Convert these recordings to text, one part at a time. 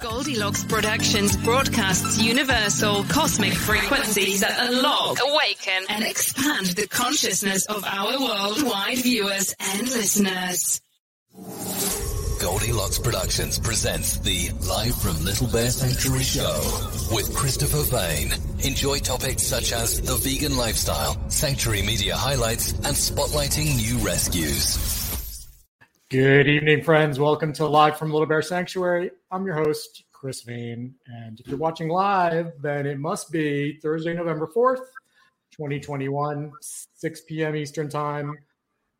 Goldilocks Productions broadcasts universal cosmic frequencies that unlock, awaken, and expand the consciousness of our worldwide viewers and listeners. Goldilocks Productions presents the Live from Little Bear Sanctuary show with Christopher Vane. Enjoy topics such as the vegan lifestyle, sanctuary media highlights, and spotlighting new rescues. Good evening, friends. Welcome to Live from Little Bear Sanctuary. I'm your host, Chris Vane. And if you're watching live, then it must be Thursday, November 4th, 2021, 6 p.m. Eastern Time.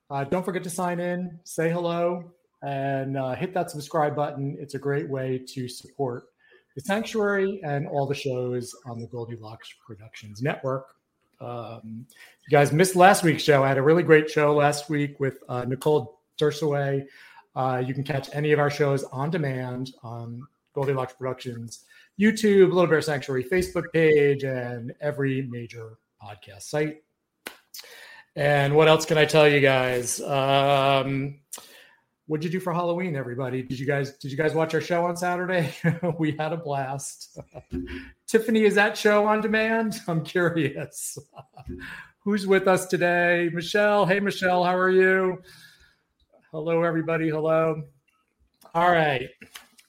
Uh, don't forget to sign in, say hello, and uh, hit that subscribe button. It's a great way to support the Sanctuary and all the shows on the Goldilocks Productions Network. Um, you guys missed last week's show. I had a really great show last week with uh, Nicole Dursaway. Uh, you can catch any of our shows on demand on Goldilocks Productions YouTube, Little Bear Sanctuary Facebook page, and every major podcast site. And what else can I tell you guys? Um, what'd you do for Halloween, everybody? Did you guys did you guys watch our show on Saturday? we had a blast. Tiffany, is that show on demand? I'm curious. Who's with us today? Michelle. Hey, Michelle, how are you? Hello, everybody. Hello. All right.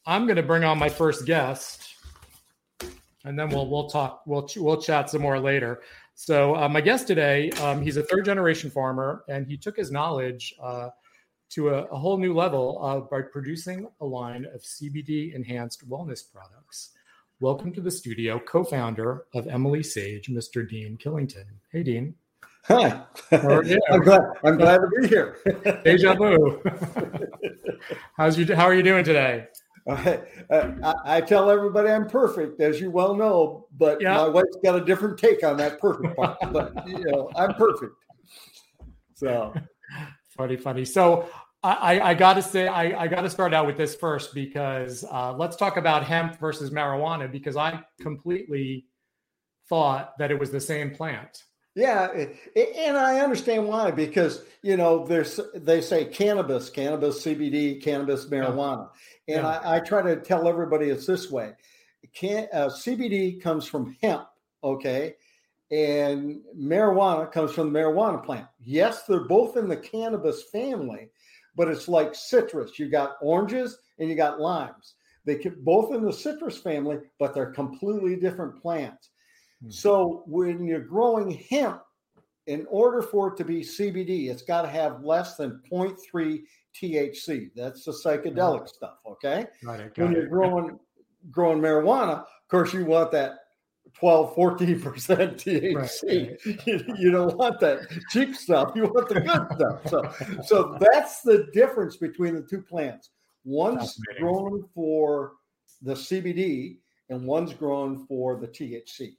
I'm going to bring on my first guest, and then we'll we'll talk. We'll we'll chat some more later. So uh, my guest today, um, he's a third generation farmer, and he took his knowledge uh, to a, a, whole new level uh, by producing a line of CBD enhanced wellness products. Welcome to the studio, co-founder of Emily Sage, Mr. Dean Killington. Hey, Dean. Hi. How are you? I'm glad. I'm glad to be here. Deja vu. How's you? How are you doing today? I, I, I tell everybody I'm perfect, as you well know, but Yeah. my wife's got a different take on that perfect part. but you know, I'm perfect. So Funny, funny. So I, I, I got to say, I, I got to start out with this first because uh, let's talk about hemp versus marijuana because I completely thought that it was the same plant. Yeah, it- it- and I understand why because you know there's they say cannabis, cannabis, CBD, cannabis, marijuana, and Yeah. I, I try to tell everybody it's this way: can uh, CBD comes from hemp, okay, and marijuana comes from the marijuana plant. Yes, they're both in the cannabis family, but it's like citrus. You got oranges and you got limes. They can both in the citrus family, but they're completely different plants. Hmm. So when you're growing hemp in order for it to be CBD, it's got to have less than 0.3 THC. That's the mm-hmm. psychedelic stuff. Okay. Right, when got you're it. growing growing marijuana, of course, you want that 12, 14% THC. You, you don't want that cheap stuff. You want the good stuff. So, so that's the difference between the two plants. One's grown for the CBD and one's grown for the THC.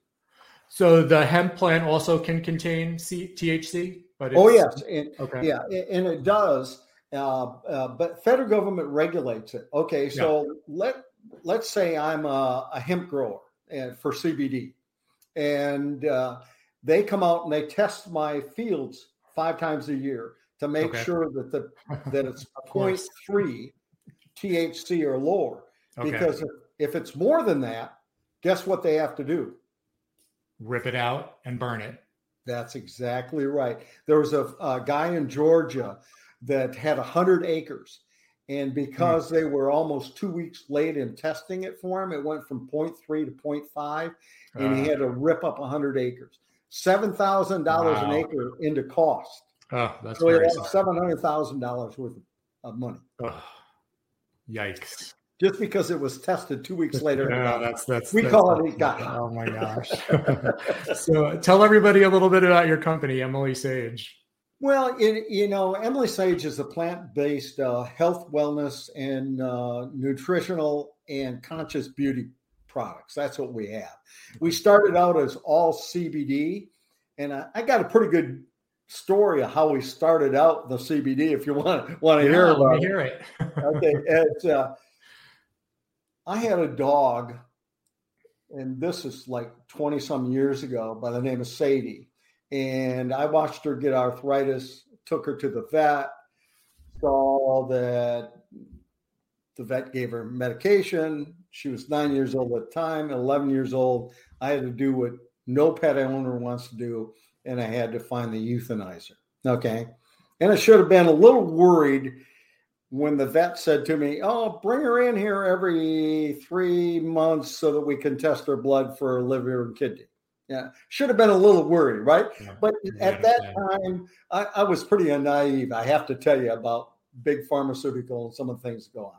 So the hemp plant also can contain C- THC, but Oh yes, and, Okay. yeah, and it does. Uh, uh, but federal government regulates it. Okay, so let let's say I'm a, a hemp grower and for CBD, and uh, they come out and they test my fields five times a year to make Okay. sure that the that it's Of 0.3 THC or lower. Okay. Because if, if it's more than that, guess what they have to do? Rip it out and burn it. That's exactly right. There was a, a guy in Georgia that had 100 acres. And because they were almost two weeks late in testing it for him, it went from 0.3 to 0.5, and he Uh. had to rip up 100 acres. $7,000 an acre into cost. Oh, that's so he had $700,000 worth of money Ugh. Yikes. Just because it was tested two weeks later. Yeah, that's that's we that's call not- it got. Oh my gosh. so tell everybody a little bit about your company, Emily Sage. Well, it, you know, Emily Sage is a plant-based uh, health, wellness, and uh, nutritional and conscious beauty products. That's what we have. We started out as all CBD, and I, I got a pretty good story of how we started out the CBD. If you want want to hear about it. hear it. okay, it's, uh, I had a dog, and this is like twenty some years ago, by the name of Sadie, and I watched her get arthritis. Took her to the vet. Saw that the vet gave her medication. She was nine years old at the time, 11 years old. I had to do what no pet owner wants to do, and I had to find the euthanizer. Okay. And I should have been a little worried when the vet said to me, Oh, bring her in here every three months so that we can test her blood for liver and kidney. Yeah. Should have been a little worried, right? But at that time, I, I was pretty naive, I have to tell you, about big pharmaceutical and some of the things that go on.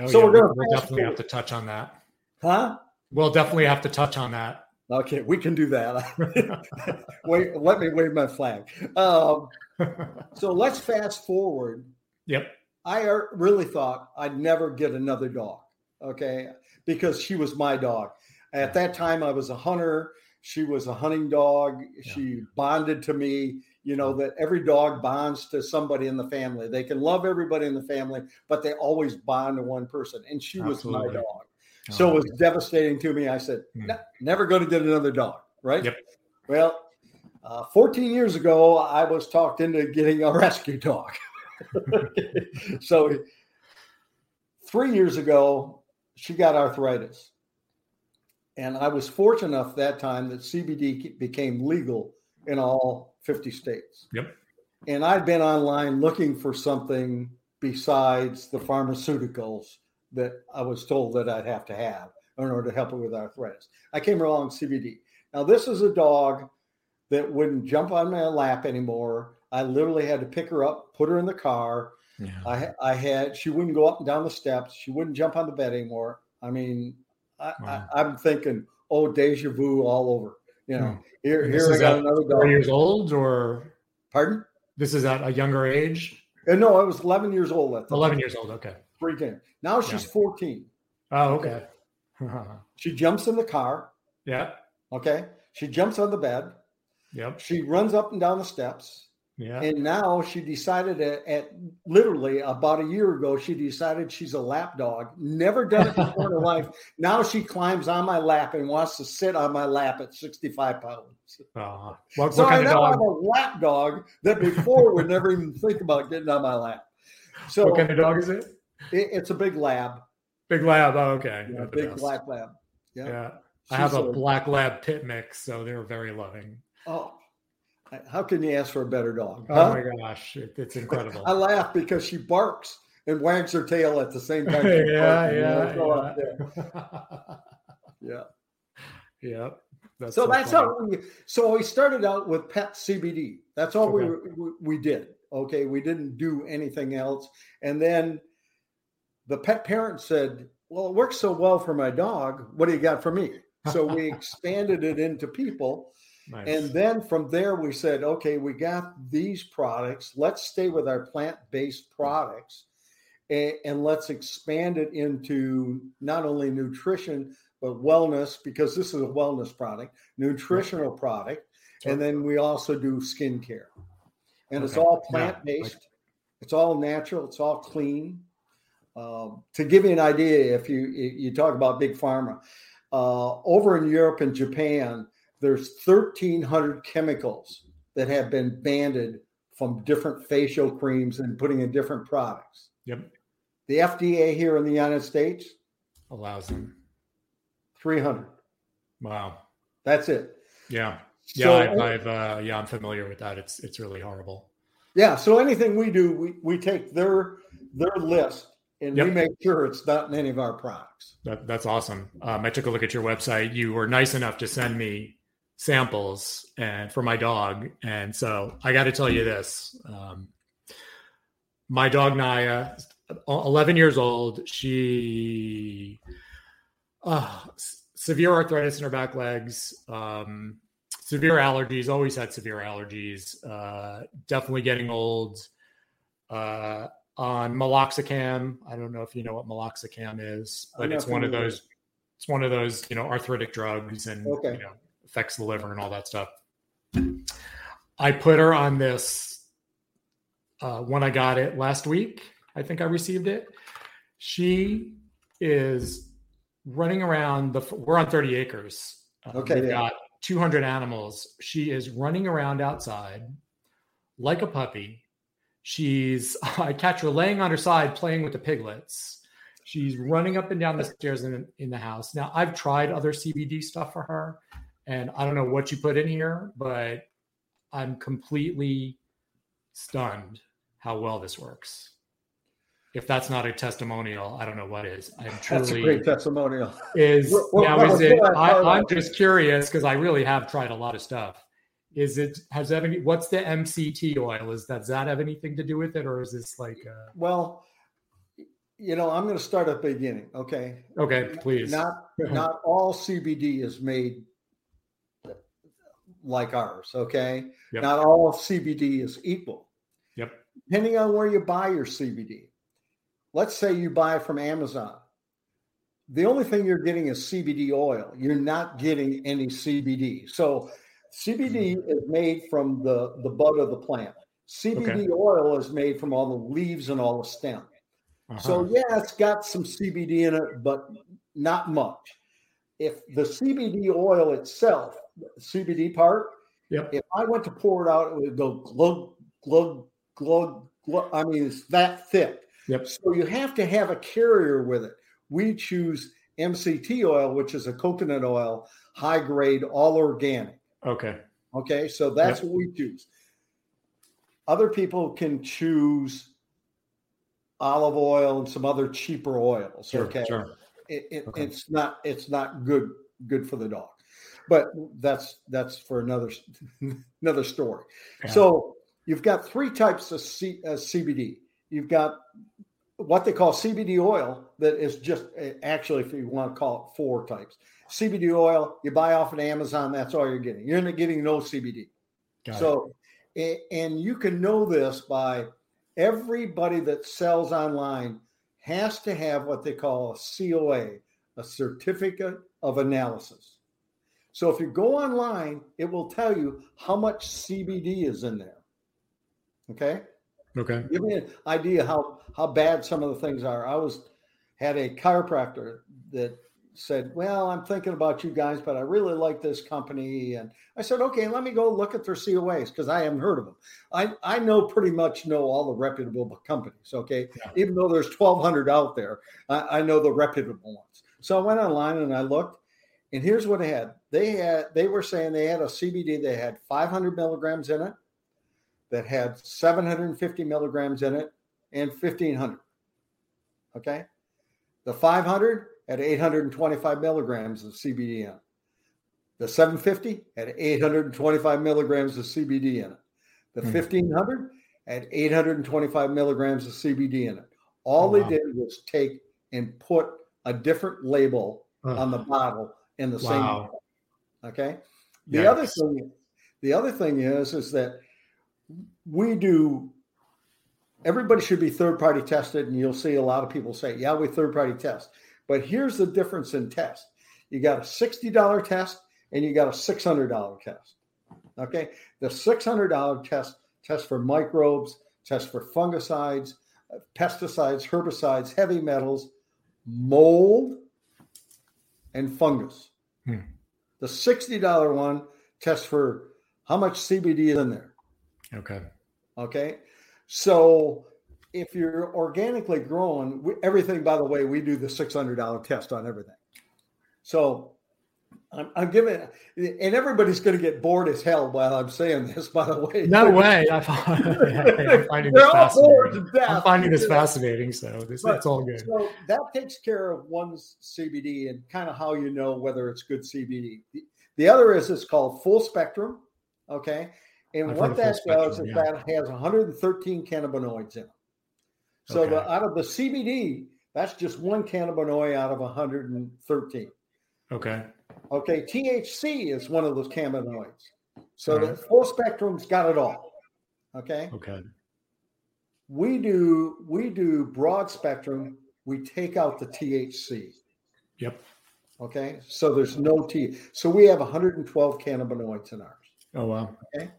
Oh, So yeah, we're gonna we'll fast definitely have to touch on that. Huh? We'll definitely have to touch on that. Okay, we can do that. Wait, let me wave my flag. Um, so let's fast forward. Yep. I er- really thought I'd never get another dog. Okay, because she was my dog. At that time, I was a hunter. She was a hunting dog. She bonded to me. You know that every dog bonds to somebody in the family. They can love everybody in the family, but they always bond to one person. And she was my Absolutely. dog. So it was devastating to me. I said, "Ne- never going to get another dog, right? Yep. Well, uh, 14 years ago, I was talked into getting a rescue dog. so three years ago, she got arthritis. And I was fortunate enough that time that CBD became legal in all 50 states. Yep. And I'd been online looking for something besides the pharmaceuticals that I was told that I'd have to have in order to help her with arthritis. I came along CBD. Now, this is a dog that wouldn't jump on my lap anymore. I literally had to pick her up, put her in the car. I, I had, she wouldn't go up and down the steps. She wouldn't jump on the bed anymore. I mean, I, Wow. I, I'm thinking, oh, deja vu all over. You know, Hmm. here, here I got another dog. years old, or Pardon? this is at a younger age. Uh, no, I was 11 years old at the Eleven time. years old. Okay. Games. Now she's Yeah. 14. Oh, okay. She jumps in the car. yeah. Okay. She jumps on the bed. Yep. She runs up and down the steps. Yeah. And now she decided at, at literally about a year ago, she decided she's a lap dog. Never done it before in her life. Now she climbs on my lap and wants to sit on my lap at 65 pounds. Uh, what, so what I now dog? have a lap dog that before would never even think about getting on my lap. So what kind of dog is it? it- it's a big lab, Big lab. Oh, okay. you know, Not the big best. black lab. Yeah. Yeah. I have a a- black lab pit mix, so they're very loving. Oh, how can you ask for a better dog? Oh my gosh, it, it's incredible. I laugh because she barks and wags her tail at the same time. yeah, barking, yeah, uh, yeah. yeah. Yeah. Yeah. That's so, so that's funny. how we so we started out with pet CBD. That's all okay. we, we we did. Okay, we didn't do anything else. And then the pet parent said, "Well, it works so well for my dog. What do you got for me?" So we expanded it into people. Nice. And then from there, we said, okay, we got these products. Let's stay with our plant based products and, and, let's expand it into not only nutrition, but wellness, because this is a wellness product, nutritional product. And then we also do skincare. And okay. it's all plant based, yeah. it's all natural, it's all clean. Um, to give you an idea, if you you talk about big pharma, uh, over in Europe and Japan, there's 1,300 chemicals that have been banned from different facial creams and putting in different products. Yep. The FDA here in the United States allows them 300. Wow. That's it. Yeah. Yeah, so, I, have uh, yeah, I'm familiar with that. It's it's really horrible. Yeah. So anything we do, we we take their their list and yep. we make sure it's not in any of our products. That, that's awesome. Um, I took a look at your website. You were nice enough to send me samples and for my dog, and so I got to tell you this: um, my dog Naya, 11 years old, she uh, severe arthritis in her back legs. Um, severe allergies always had severe allergies uh, definitely getting old uh, on meloxicam. I don't know if you know what meloxicam is, but it's one of those. It's one of those, you know, arthritic drugs, and okay. you know, affects the liver and all that stuff. I put her on this uh, when I got it last week. I think I received it. She is running around the. We're on thirty acres. Uh, okay, we've yeah. got two hundred animals. She is running around outside like a puppy She's, I catch her laying on her side playing with the piglets. She's running up and down the stairs in, in the house. Now, I've tried other CBD stuff for her, and I don't know what you put in here, but I'm completely stunned how well this works. If that's not a testimonial, I don't know what is. I'm truly that's a great testimonial. Is now is it? I, I'm just curious because I really have tried a lot of stuff is it has that any what's the mct oil is that does that have anything to do with it or is this like a... well you know i'm going to start at the beginning okay okay please not not all cbd is made like ours okay yep. not all cbd is equal yep depending on where you buy your cbd let's say you buy from amazon the only thing you're getting is cbd oil you're not getting any cbd so CBD is made from the, the bud of the plant. CBD okay. oil is made from all the leaves and all the stem. Uh-huh. So yeah, it's got some CBD in it, but not much. If the CBD oil itself, CBD part, yep. if I went to pour it out, it would go glug, glug, glug, glug. I mean, it's that thick. Yep. So you have to have a carrier with it. We choose MCT oil, which is a coconut oil, high grade, all organic. Okay. Okay. So that's yep. what we choose. Other people can choose olive oil and some other cheaper oils. Sure, okay. Sure. It, it, okay. It's not. It's not good. Good for the dog. But that's that's for another another story. Yeah. So you've got three types of C, uh, CBD. You've got what they call CBD oil that is just eh, actually, if you want to call it four types. CBD oil you buy off of Amazon, that's all you're getting. You're not getting no CBD. Got so, it. and you can know this by everybody that sells online has to have what they call a COA, a certificate of analysis. So if you go online, it will tell you how much CBD is in there. Okay. Okay. Give me an idea how how bad some of the things are. I was had a chiropractor that said, Well, I'm thinking about you guys, but I really like this company. And I said, Okay, let me go look at their COAs because I haven't heard of them. I, I know pretty much know all the reputable companies. Okay. Yeah. Even though there's 1,200 out there, I, I know the reputable ones. So I went online and I looked, and here's what they had. They had they were saying they had a CBD that had 500 milligrams in it, that had 750 milligrams in it, and 1500. Okay. The 500 at 825 milligrams of CBD in. It. The 750 at 825 milligrams of CBD in it. The Hmm. 1500 at 825 milligrams of CBD in it. All Oh, they did was take and put a different label Ugh. on the bottle in the Wow. same. Okay. The other thing, the other thing is, is that we do. Everybody should be third party tested, and you'll see a lot of people say, "Yeah, we third party test." But here's the difference in test: you got a sixty dollar test, and you got a six hundred dollar test. Okay, the six hundred dollar test tests for microbes, tests for fungicides, pesticides, herbicides, heavy metals, mold, and fungus. Hmm. The $60 one tests for how much CBD is in there. Okay. Okay. So if you're organically growing, we, everything, by the way, we do the $600 test on everything. So I'm, I'm giving, and everybody's going to get bored as hell while I'm saying this, by the way. No way. I find, I'm finding this fascinating. I'm finding this fascinating. So this But- it's all good. So that takes care of one's CBD and kind of how you know whether it's good CBD. The, the other is it's called full spectrum. Okay. And I've what that does spectrum, is yeah. that has 113 cannabinoids in it. So the, out of the CBD, that's just one cannabinoid out of 113. Okay. Okay. THC is one of those cannabinoids. So the Alright. full spectrum's got it all. Okay Okay. we do we do broad spectrum we take out the thc Yep. okay so there's no t so we have 112 cannabinoids in ours Oh wow. okay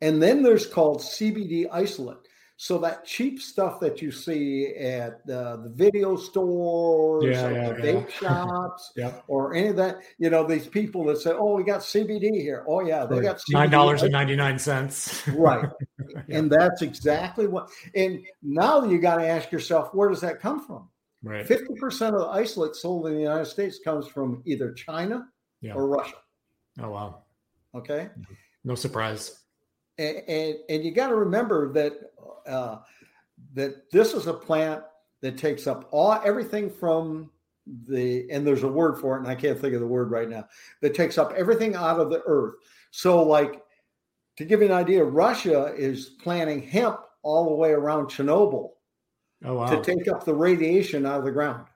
and then there's called cbd isolate so that cheap stuff that you see at uh, the video stores Yeah, or yeah, the yeah. vape shops Yep. or any of that you know these people that say oh we got cbd here oh yeah they got CBD nine dollars and ninety nine cents. right and that's exactly what and now you got to ask yourself where does that come from Right. 50% of the isolate sold in the united states comes from either china Yeah. or russia Oh wow. okay No surprise. And and, and you got to remember that uh, that this is a plant that takes up all everything from the and there's a word for it and i can't think of the word right now that takes up everything out of the earth so like to give you an idea russia is planting hemp all the way around chernobyl Oh wow. to take up the radiation out of the ground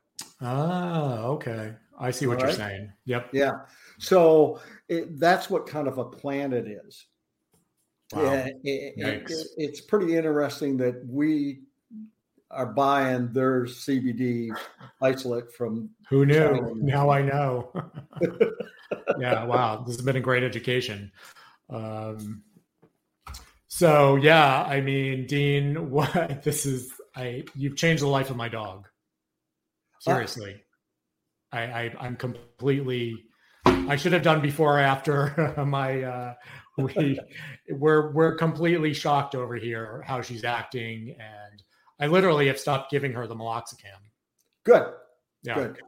ah, okay. I see what All you're right. saying. Yep. yeah so it, that's what kind of a plant it is Wow. Yeah, it- it- it- it's pretty interesting that we are buying their CBD isolate from. Who knew? China. Now I know. yeah, wow. This has been a great education. Um, so yeah, I mean, Dean, what this is I you've changed the life of my dog. Seriously. I, I I'm completely I should have done before or after my uh we we're we're completely shocked over here how she's acting and I literally have stopped giving her the meloxicam. Good, Yeah. good.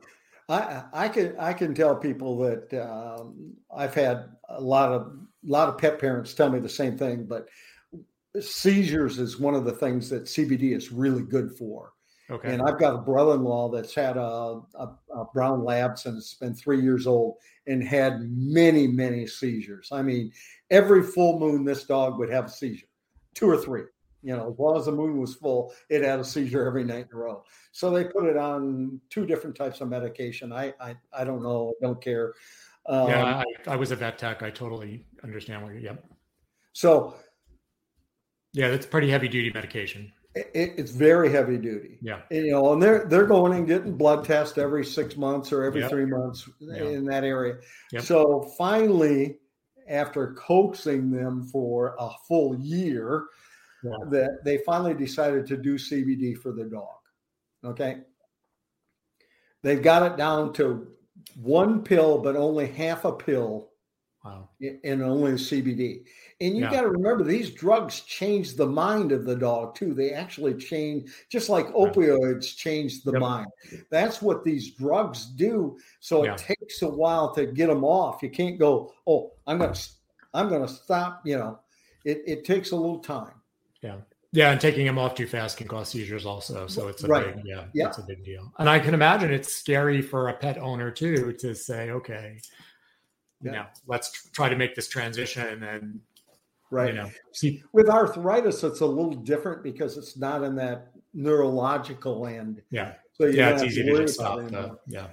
I I can I can tell people that um, I've had a lot of a lot of pet parents tell me the same thing, but seizures is one of the things that CBD is really good for. Okay. And I've got a brother-in-law that's had a, a, a brown lab since it's been three years old and had many, many seizures. I mean, every full moon, this dog would have a seizure, two or three. You know, as long as the moon was full, it had a seizure every night in a row. So they put it on two different types of medication. I I, I don't know, don't care. Um, yeah, I, I was a vet tech. I totally understand what you're. Yep. So Yeah, that's pretty heavy duty medication. it, it's very heavy duty. Yeah. And, you know, and they're they're going and getting blood tests every six months or every Yep. three months Yeah. in that area. Yep. So finally, after coaxing them for a full year, Yeah. that they finally decided to do CBD for the dog. Okay. They've got it down to one pill, but only half a pill Wow. and only CBD. And you Yeah. got to remember these drugs change the mind of the dog too. They actually change, just like opioids change the Yep. mind. That's what these drugs do. So Yeah. it takes a while to get them off. You can't go, oh, I'm gonna, I'm gonna stop. You know, it it takes a little time. Yeah. Yeah, and taking them off too fast can cause seizures also. So it's a Right. big, yeah, Yeah. it's a big deal. And I can imagine it's scary for a pet owner too to say, okay, you know, let's try to make this transition and right. You know, see with arthritis, it's a little different because it's not in that neurological end. Yeah. So yeah, it's easy to to just stop. The, yeah.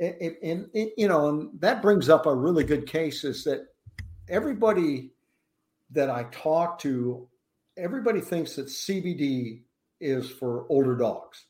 And, and, and, and, you know, and that brings up a really good case is that everybody that I talk to, everybody thinks that CBD is for older dogs.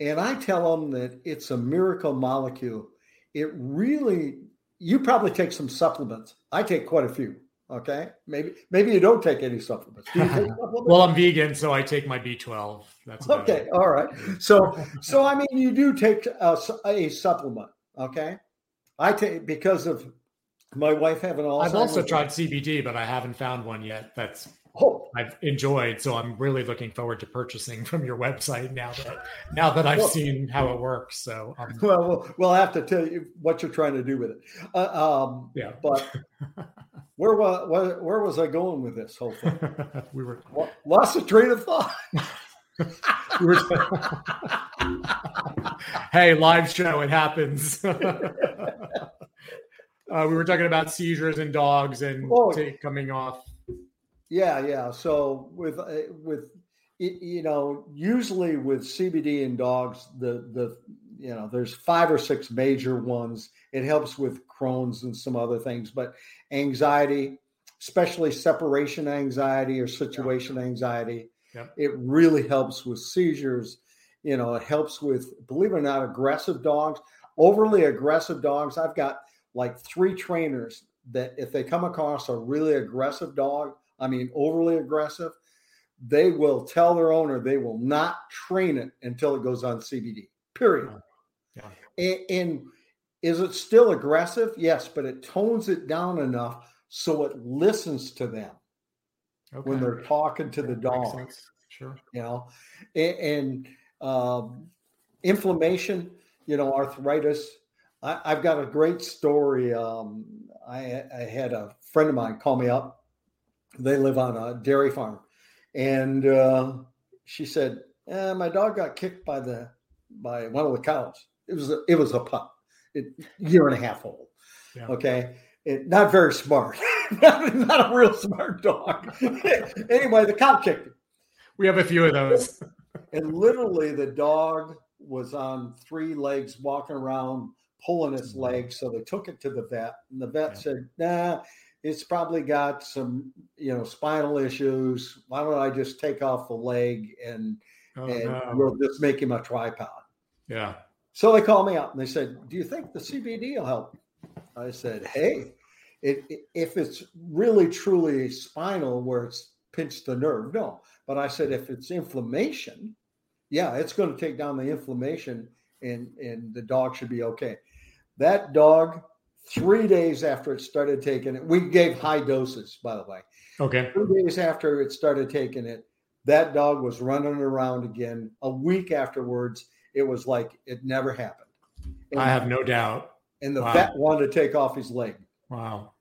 And I tell them that it's a miracle molecule. It really, you probably take some supplements. I take quite a few. Okay. Maybe, maybe you don't take any supplements. Do you take supplements? well, I'm vegan, so I take my B12. That's okay it. all right so so i mean you do take uh, a, a supplement okay i take because of my wife having Alzheimer's. I've also tried CBD, but I haven't found one yet. That's oh I've enjoyed. So I'm really looking forward to purchasing from your website now that now that I've Well- seen how it works. So um, well we'll- we'll have to tell you what you're trying to do with it uh, um yeah, but where was where, where was i going with this whole thing we were lost the train of thought we were. hey, live show, it happens. Uh, we were talking about seizures and dogs and Oh. coming off. Yeah, yeah. So with uh, with you know, usually with CBD in dogs, the the you know, there's five or six major ones. It helps with Crohn's and some other things, but anxiety, especially separation anxiety or situation anxiety, Yep. it really helps with seizures. You know, it helps with, believe it or not, aggressive dogs, overly aggressive dogs. I've got like three trainers that if they come across a really aggressive dog, I mean, overly aggressive, they will tell their owner they will not train it until it goes on CBD, period. Yeah. And, and is it still aggressive? Yes, but it tones it down enough so it listens to them Okay. when they're talking to the dog. Sure. you know and, and um, inflammation you know arthritis I, i've got a great story um, I, I had a friend of mine call me up they live on a dairy farm. And uh, she said eh, my dog got kicked by the by one of the cows. It was a, it was a pup. It, year and a half old. Yeah. okay? It, not very smart. Not, not a real smart dog. Anyway the cow kicked him. We have a few of those. and literally, the dog was on three legs, walking around, pulling its legs. So they took it to the vet, and the vet Yeah. said, "Nah, it's probably got some, you know, spinal issues. Why don't I just take off the leg and Oh, and no. we'll just make him a tripod?" Yeah. So they called me up and they said, "Do you think the CBD will help?" I said, "Hey, it, it- if it's really truly spinal where it's pinched the nerve, no. But I said if it's inflammation, yeah, it's going to take down the inflammation, and and the dog should be okay." That dog, three days after it started taking it, we gave high doses, by the way. Okay. Three days after it started taking it, that dog was running around again. A week afterwards, it was like it never happened. And, I have no doubt. and the wow. vet wanted to take off his leg. Wow.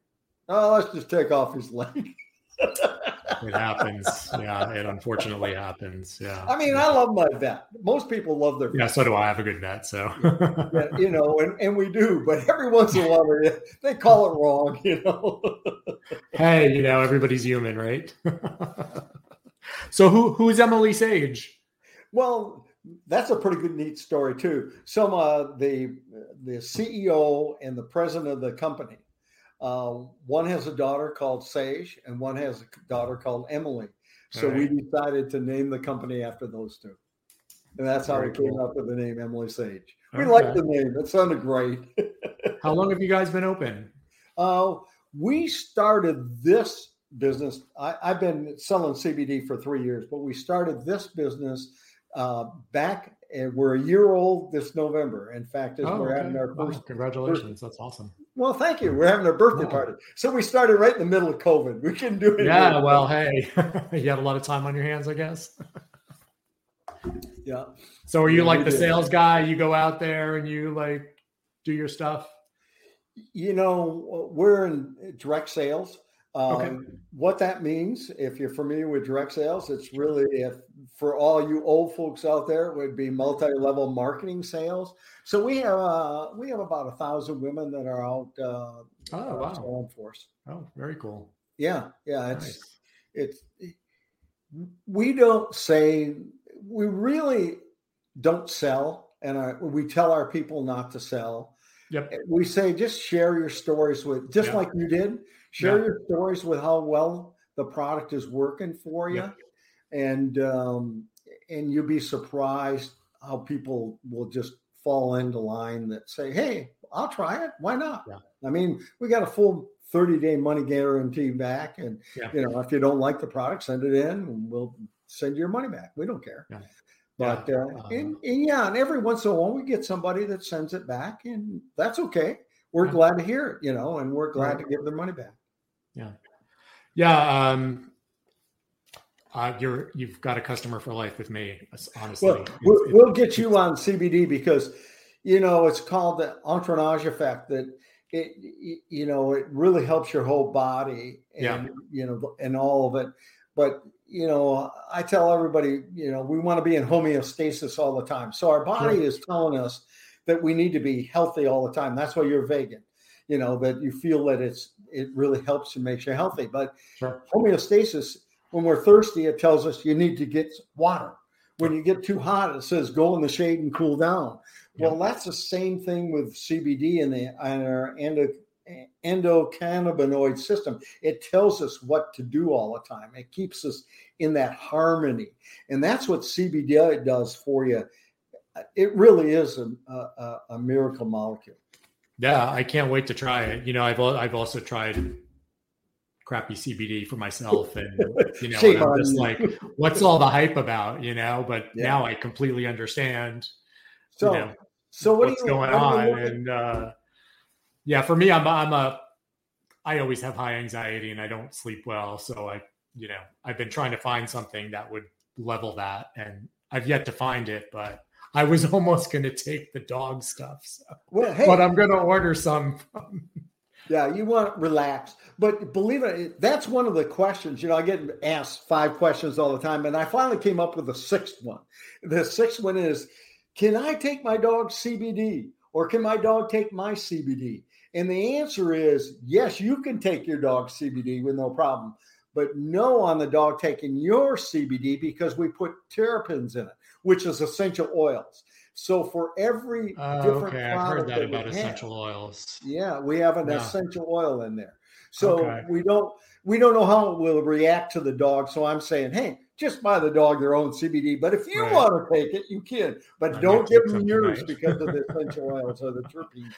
Oh, let's just take off his leg. It happens. yeah. It unfortunately happens. Yeah. I mean, I love my vet. Most people love their yeah. vet. So do I. I have a good vet. So. Yeah, you know, and, and we do, but every once in a while they- they call it wrong, you know. hey, you know, everybody's human, right? so who who's Emily Sage? Well, that's a pretty good, neat story too. Some uh, the the CEO and the president of the company. Uh, one has a daughter called Sage, and one has a daughter called Emily. So we decided to name the company after those two, and that's how Very we came cool. up with the name Emily Sage. We Okay. like the name; it sounded great. How long have you guys been open? Uh, we started this business. I, I've been selling CBD for three years, but we started this business uh, back. And we're a year old this November. In fact, as Oh, we're okay. having our Wow, first. congratulations. That's awesome. Well, thank you. We're having our birthday party. So we started right in the middle of COVID. We couldn't do it. Yeah, well, hey, you had a lot of time on your hands, I guess. yeah. So are you Yeah, like the did. sales guy? You go out there and you like do your stuff? You know, we're in direct sales. Um, Okay. What that means, if you're familiar with direct sales, it's really if for all you old folks out there, it would be multi-level marketing sales. So we have uh, we have about a thousand women that are out uh, Oh, wow. selling for us. Oh, very cool. Yeah, yeah, it's Nice. it's we don't say we really don't sell, and our, we tell our people not to sell. Yep. We say just share your stories with, just Yeah. like you did, share Yeah. your stories with how well the product is working for you, Yep. and um, and you'll be surprised how people will just fall into line that say, "Hey, I'll try it. Why not?" Yeah. I mean, we got a full 30 day money guarantee back. And, Yeah. you know, if you don't like the product, send it in and we'll send you your money back. We don't care. Yeah. But, Yeah. uh, and, and yeah, and every once in a while we get somebody that sends it back and that's okay. We're glad to hear it, you know, and we're glad to give their money back. Yeah. Yeah. Um, uh, you're you've got a customer for life with me. Honestly, Well, It's- we'll, it's- we'll get you on CBD because, you know, it's called the entourage effect that it, you know, it really helps your whole body and, Yeah. you know, and all of it. But, you know, I tell everybody, you know, we want to be in homeostasis all the time. So our body Sure. is telling us that we need to be healthy all the time. That's why you're vegan, you know, that you feel that it's, it really helps and makes you healthy. But Sure. homeostasis, when we're thirsty, it tells us you need to get water. When you get too hot, it says go in the shade and cool down. Well, that's the same thing with CBD in the and our endo, endocannabinoid system. It tells us what to do all the time. It keeps us in that harmony, and that's what CBD does for you. It really is a, a, a miracle molecule. Yeah, I can't wait to try it. You know, I've I've also tried crappy CBD for myself, and you know, and I'm just like, what's all the hype about? You know, but Yeah. now I completely understand. So, you know, so what what's you, going what on? you look at- And uh, yeah, for me, I'm I'm a I always have high anxiety and I don't sleep well, so I you know I've been trying to find something that would level that, and I've yet to find it, but. I was almost going to take the dog stuff, so. Well, hey, but I'm going to order some. Yeah, you want to relax. But believe it, that's one of the questions. You know, I get asked five questions all the time, and I finally came up with a sixth one. The sixth one is Can I take my dog CBD or can my dog take my CBD? And the answer is yes, you can take your dog CBD with no problem, but no on the dog taking your CBD because we put terpenes in it, which is essential oils. So for every Oh, different okay, I've heard that we about have- essential oils. yeah, we have an Yeah. essential oil in there. So Okay. we don't we don't know how it will react to the dog. So I'm saying, hey, just buy the dog their own CBD. But if you Right. want to take it, you can. But I don't give them yours tonight. because of the essential oils or the terpenes.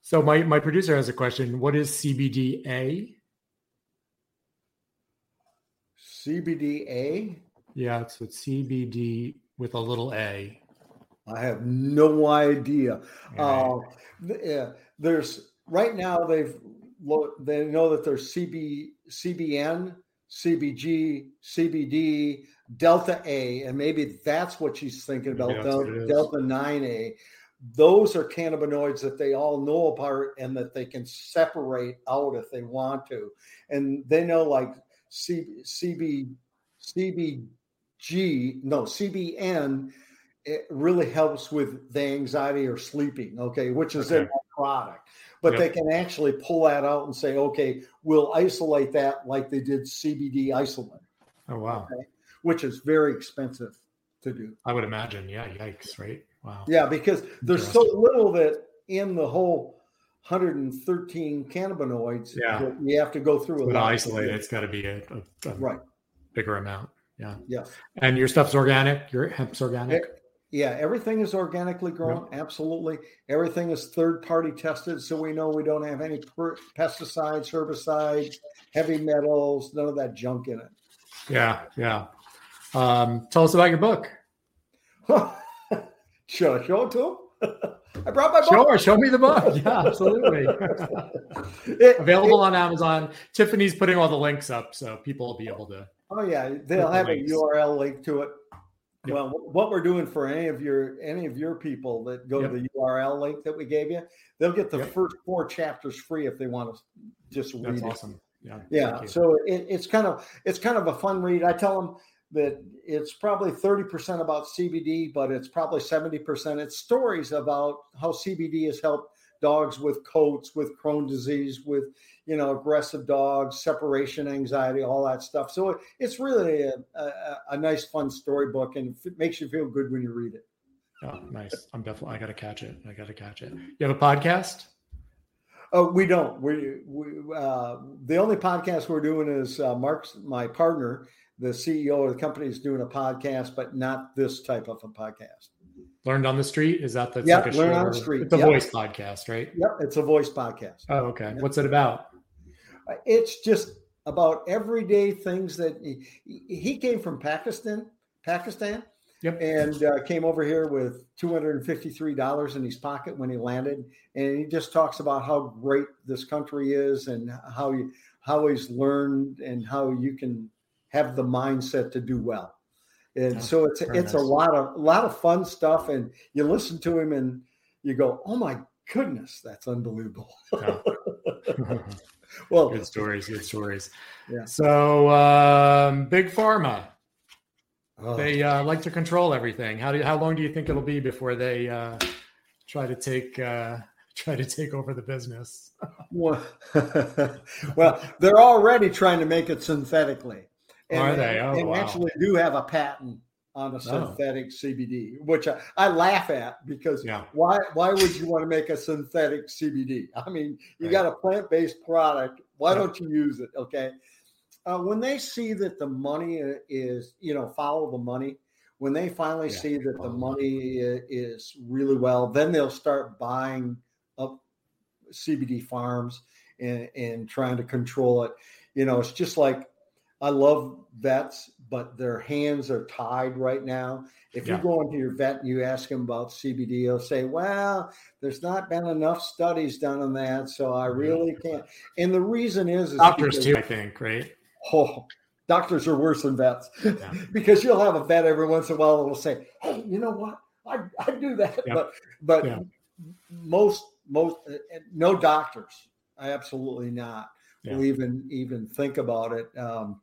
So my my producer has a question. What is CBDA? CBDA. Yeah, it's it's CBD with a little A. I have no idea. Right. Uh, yeah, there's right now they've they know that there's CB CBN, CBG, CBD, Delta A, and maybe that's what she's thinking about. that's what Del- Delta nine A. Those are cannabinoids that they all know apart and that they can separate out if they want to, and they know like C, CB CBG no CBN it really helps with the anxiety or sleeping, okay, which is in Okay. that product. But Yep. they can actually pull that out and say, okay, we'll isolate that like they did CBD isolate, Oh wow. which is very expensive to do. I would imagine. Yeah, yikes, right? Wow. Yeah, because there's so little it in the whole 113 cannabinoids Yeah. that you have to go through. a But isolate, it's got to be a, a, a Right. bigger amount. Yeah. Yes. And your stuff's organic. Your hemp's organic. Yeah, everything is organically grown. Absolutely. Everything is third party tested. So we know we don't have any per- pesticides, herbicides, heavy metals, none of that junk in it. Yeah, yeah. Um, tell us about your book. it. Should I show it to them? I brought my book. Sure, show me the book. Yeah, absolutely. It- Available it- on Amazon. Tiffany's putting all the links up, so people will be able to. Oh yeah, they'll the have a. URL link to it. Yep. Well, what we're doing for any of your any of your people that go Yep. to the URL link that we gave you, they'll get the Yep. first four chapters free if they want to just read That's it. awesome. Yeah. Yeah. So it, it's kind of it's kind of a fun read. I tell them that it's probably 30% about CBD, but it's probably 70%. It's stories about how CBD has helped dogs with coats, with Crohn disease, with you know aggressive dogs, separation anxiety, all that stuff. So it, it's really a, a, a, nice, fun storybook, and it makes you feel good when you read it. Oh, nice! I'm definitely. I got to catch it. I got to catch it. You have a podcast? Oh, we don't. We, we uh, the only podcast we're doing is uh, Mark's my partner, the CEO of the company, is doing a podcast, but not this type of a podcast. Learned on the street is that the yeah? Like Learn on the street. It's a yep. voice podcast, right? Yep, it's a voice podcast. Oh, okay. Yep. What's it about? It's just about everyday things that he, he came from Pakistan, Pakistan, Yep. And uh, came over here with $253 in his pocket when he landed. And he just talks about how great this country is and how you, how he's learned and how you can have the mindset to do well. And oh, so it's it's nice. a lot of a lot of fun stuff. And you listen to him and you go, Oh my goodness, that's unbelievable. Well good stories, good stories. Yeah. So um, big pharma Oh. They uh, like to control everything. How do how long do you think it'll be before they uh, try to take uh, try to take over the business? well, well, they're already trying to make it synthetically. And, Are they? Oh, wow. actually do have a patent on a oh. synthetic oh. CBD, which I, I, laugh at because yeah. why why would you want to make a synthetic CBD? I mean, you right. got a plant based product. Why yeah. don't you use it? Okay uh, when they see that the money is, you know, follow the money, when they finally yeah. see that the money is really well, then they'll start buying up CBD farms and, and trying to control it. You know, it's just like I love vets, but their hands are tied right now. If yeah. you go into your vet and you ask him about CBD, he'll say, Well, there's not been enough studies done on that, so I mm-hmm. really can't. And the reason is, is doctors too, I think, right? oh, doctors are worse than vets yeah. because you'll have a vet every once in a while that will say, "Hey, you know what? I, I do that," yep. but but yeah. most most uh, uh, no doctors, absolutely not, will even even think about it. Um,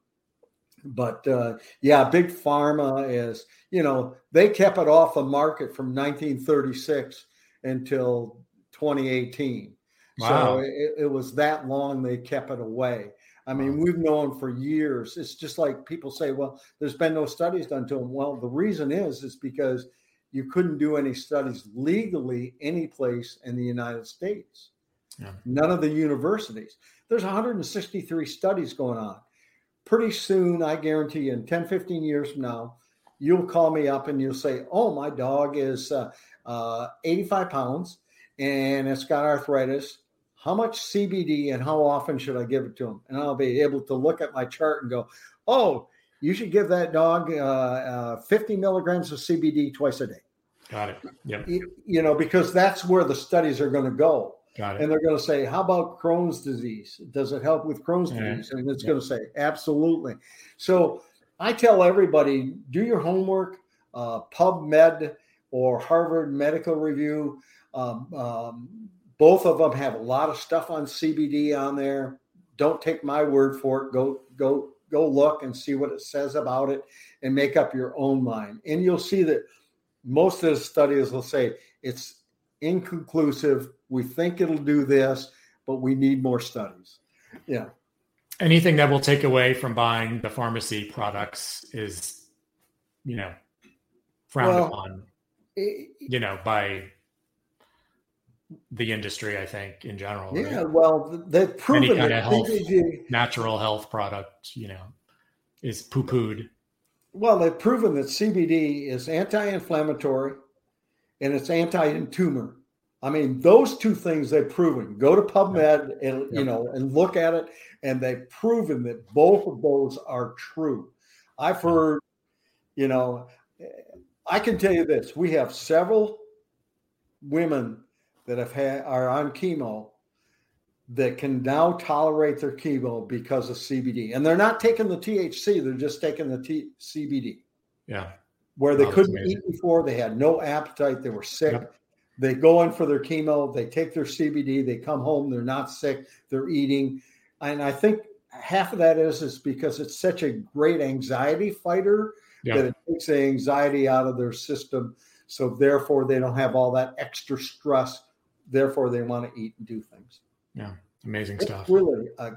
but uh, yeah, big pharma is you know they kept it off the market from 1936 until 2018. Wow. So it, it was that long they kept it away. I mean, we've known for years. It's just like people say, well, there's been no studies done to them. Well, the reason is is because you couldn't do any studies legally any place in the United States. Yeah. None of the universities. There's 163 studies going on. Pretty soon, I guarantee you, in 10, 15 years from now, you'll call me up and you'll say, oh, my dog is uh, uh, 85 pounds and it's got arthritis how much CBD and how often should I give it to him? And I'll be able to look at my chart and go, oh, you should give that dog uh, uh, 50 milligrams of CBD twice a day. Got it. Yep. You, you know, because that's where the studies are going to go. Got it. And they're going to say, how about Crohn's disease? Does it help with Crohn's yeah. disease? And it's yeah. going to say, absolutely. So I tell everybody, do your homework, uh, PubMed or Harvard Medical Review. Um, um, both of them have a lot of stuff on CBD on there. Don't take my word for it. Go go go look and see what it says about it and make up your own mind. And you'll see that most of the studies will say it's inconclusive. We think it'll do this, but we need more studies. Yeah. Anything that will take away from buying the pharmacy products is, you know, frowned well, upon, it, you know, by the industry, I think, in general. Yeah, right? well, they've proven any kind of health, natural health product, you know, is poo pooed. Well, they've proven that CBD is anti-inflammatory and it's anti-tumor. I mean, those two things they've proven. Go to PubMed and you know and look at it, and they've proven that both of those are true. I've heard, you know, I can tell you this: we have several women that have had are on chemo that can now tolerate their chemo because of CBD, and they're not taking the THC; they're just taking the T- CBD. Yeah, where they couldn't eat before, they had no appetite, they were sick. Yep. They go in for their chemo, they take their CBD, they come home, they're not sick, they're eating, and I think half of that is is because it's such a great anxiety fighter Yeah. that it takes the anxiety out of their system. So therefore, they don't have all that extra stress. Therefore, they want to eat and do things. Yeah. Amazing It's stuff. really, a